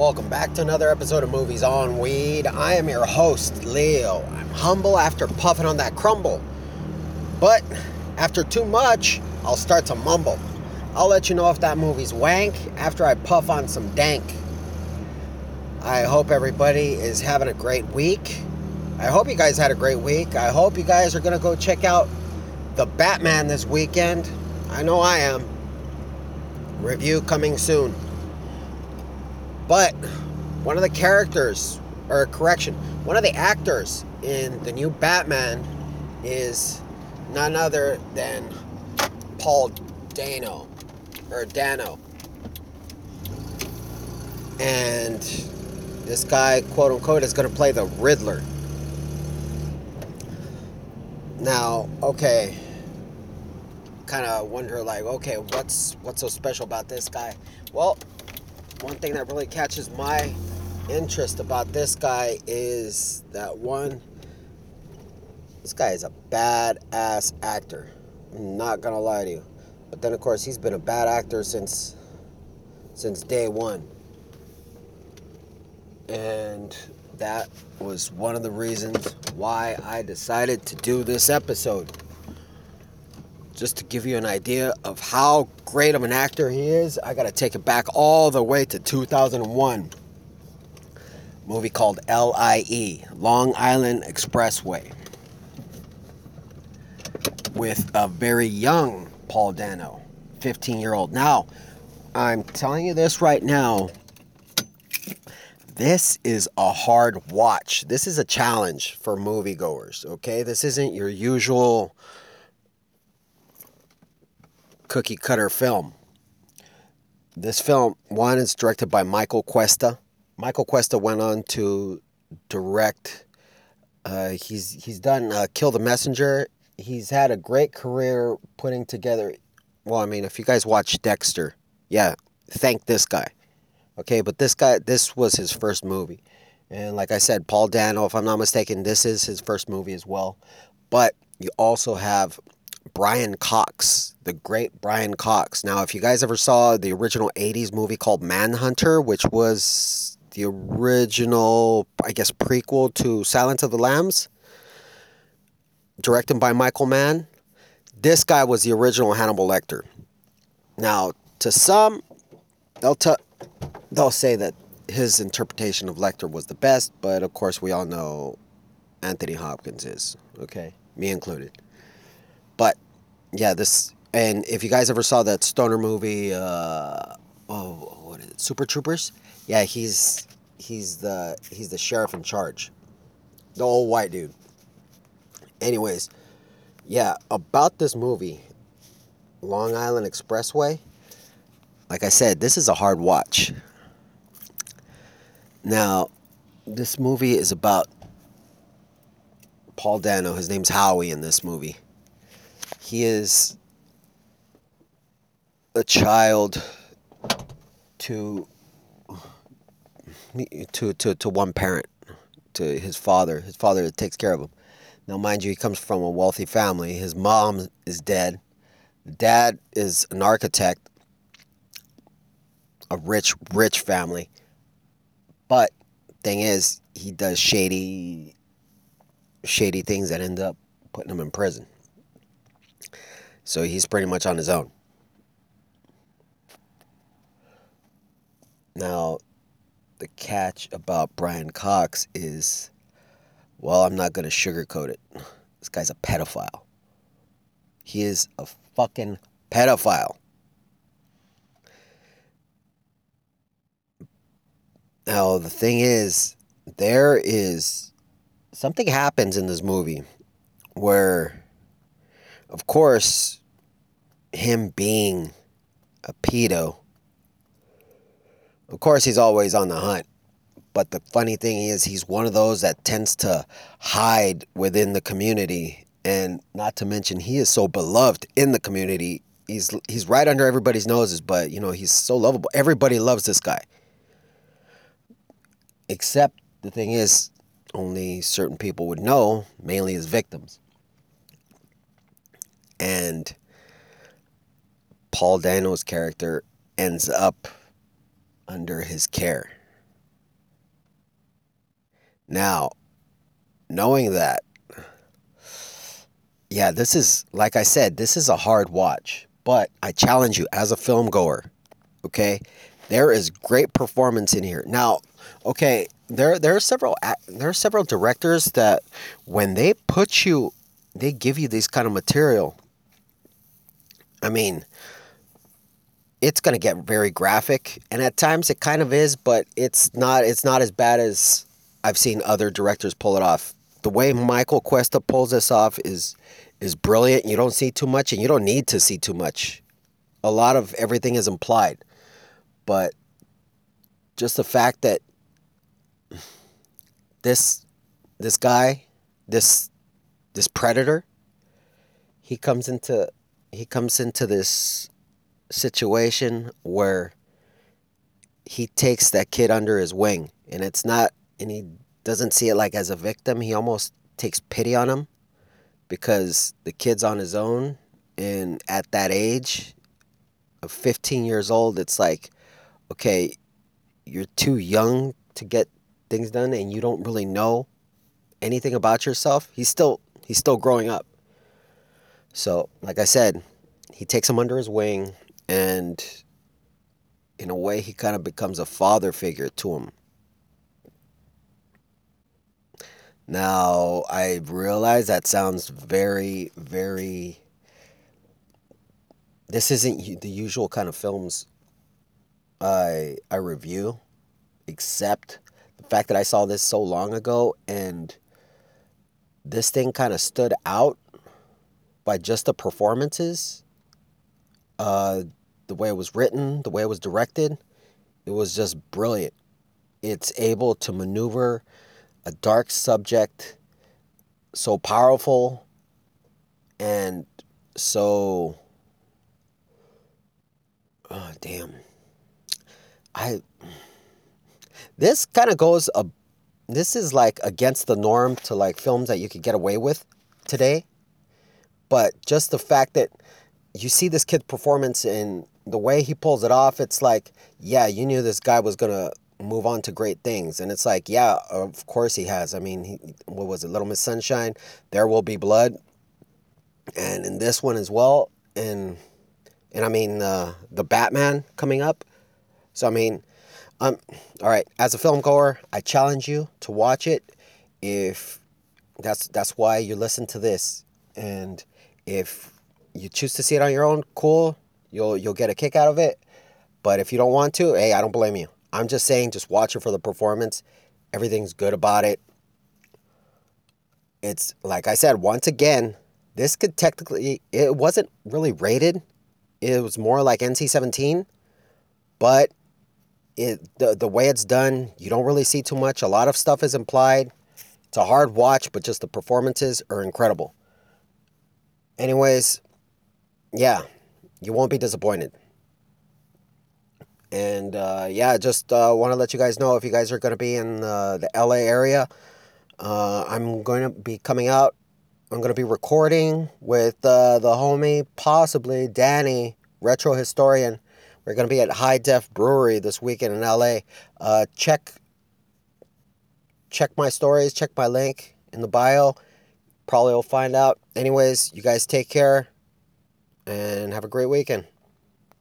welcome back to another episode of Movies on Weed. I am your host, Leo. I'm humble after puffing on that crumble. But after too much, I'll start to mumble. I'll let you know if that movie's wank after I puff on some dank. I hope everybody is having a great week. I hope you guys had a great week. I hope you guys are going to go check out The Batman this weekend. I know I am. Review coming soon. But one of the characters, or correction, one of the actors in the new Batman is none other than Paul Dano, or Dano. And this guy, quote unquote, is going to play the Riddler. Now, okay, kind of wonder like, okay, what's what's so special about this guy? Well, one thing that really catches my interest about this guy is that one, this guy is a badass actor. I'm not gonna lie to you. But then of course he's been a bad actor since since day one. And that was one of the reasons why I decided to do this episode just to give you an idea of how great of an actor he is, I got to take it back all the way to 2001. Movie called LIE, Long Island Expressway, with a very young Paul Dano, 15 year old. Now, I'm telling you this right now. This is a hard watch. This is a challenge for moviegoers, okay? This isn't your usual cookie cutter film. This film, one, is directed by Michael Cuesta. Michael Cuesta went on to direct. Uh, he's he's done uh, Kill the Messenger. He's had a great career putting together. Well, I mean, if you guys watch Dexter, yeah, thank this guy. Okay, but this guy, this was his first movie, and like I said, Paul Dano, if I'm not mistaken, this is his first movie as well. But you also have Brian Cox, the great Brian Cox. Now, if you guys ever saw the original 80s movie called Manhunter, which was the original, I guess, prequel to Silence of the Lambs, directed by Michael Mann, this guy was the original Hannibal Lecter. Now, to some, they'll, t- they'll say that his interpretation of Lecter was the best, but of course, we all know Anthony Hopkins is, okay? Me included. But yeah, this and if you guys ever saw that stoner movie, uh, oh, what is it? Super Troopers? Yeah, he's he's the he's the sheriff in charge, the old white dude. Anyways, yeah, about this movie, Long Island Expressway. Like I said, this is a hard watch. Now, this movie is about Paul Dano. His name's Howie in this movie he is a child to to to to one parent to his father. His father takes care of him. Now mind you he comes from a wealthy family. His mom is dead. Dad is an architect a rich rich family. But thing is he does shady shady things that end up putting him in prison so he's pretty much on his own. Now, the catch about Brian Cox is well, I'm not going to sugarcoat it. This guy's a pedophile. He is a fucking pedophile. Now, the thing is, there is something happens in this movie where, of course, him being a pedo, of course, he's always on the hunt. But the funny thing is, he's one of those that tends to hide within the community. And not to mention, he is so beloved in the community. He's, he's right under everybody's noses, but you know, he's so lovable. Everybody loves this guy. Except the thing is, only certain people would know, mainly his victims. And Paul Dano's character ends up under his care. Now, knowing that, yeah, this is, like I said, this is a hard watch. But I challenge you as a film goer, okay? There is great performance in here. Now, okay, there there are several there are several directors that when they put you they give you this kind of material. I mean, it's going to get very graphic and at times it kind of is, but it's not it's not as bad as I've seen other directors pull it off. The way Michael Cuesta pulls this off is is brilliant. You don't see too much and you don't need to see too much. A lot of everything is implied. But just the fact that this this guy, this this predator, he comes into he comes into this situation where he takes that kid under his wing and it's not and he doesn't see it like as a victim he almost takes pity on him because the kid's on his own and at that age of 15 years old it's like okay you're too young to get things done and you don't really know anything about yourself he's still he's still growing up. So like i said he takes him under his wing and in a way he kind of becomes a father figure to him. Now i realize that sounds very very this isn't the usual kind of films i i review except the fact that i saw this so long ago and this thing kind of stood out by just the performances uh, the way it was written, the way it was directed, it was just brilliant. It's able to maneuver a dark subject so powerful and so oh damn i this kind of goes a this is like against the norm to like films that you could get away with today but just the fact that you see this kid's performance and the way he pulls it off, it's like, yeah, you knew this guy was gonna move on to great things, and it's like, yeah, of course he has. I mean, he, what was it, Little Miss Sunshine? There will be blood, and in this one as well, and and I mean uh, the Batman coming up. So I mean, um, all right. As a film goer, I challenge you to watch it. If that's that's why you listen to this, and if you choose to see it on your own, cool. You'll you'll get a kick out of it. But if you don't want to, hey, I don't blame you. I'm just saying just watch it for the performance. Everything's good about it. It's like I said, once again, this could technically it wasn't really rated. It was more like NC-17, but it the the way it's done, you don't really see too much. A lot of stuff is implied. It's a hard watch, but just the performances are incredible. Anyways, yeah, you won't be disappointed. And uh, yeah, just uh, want to let you guys know if you guys are going to be in uh, the LA area, uh, I'm going to be coming out. I'm going to be recording with uh, the homie, possibly Danny, retro historian. We're going to be at High Def Brewery this weekend in LA. Check check my stories, check my link in the bio. Probably will find out. Anyways, you guys take care and have a great weekend.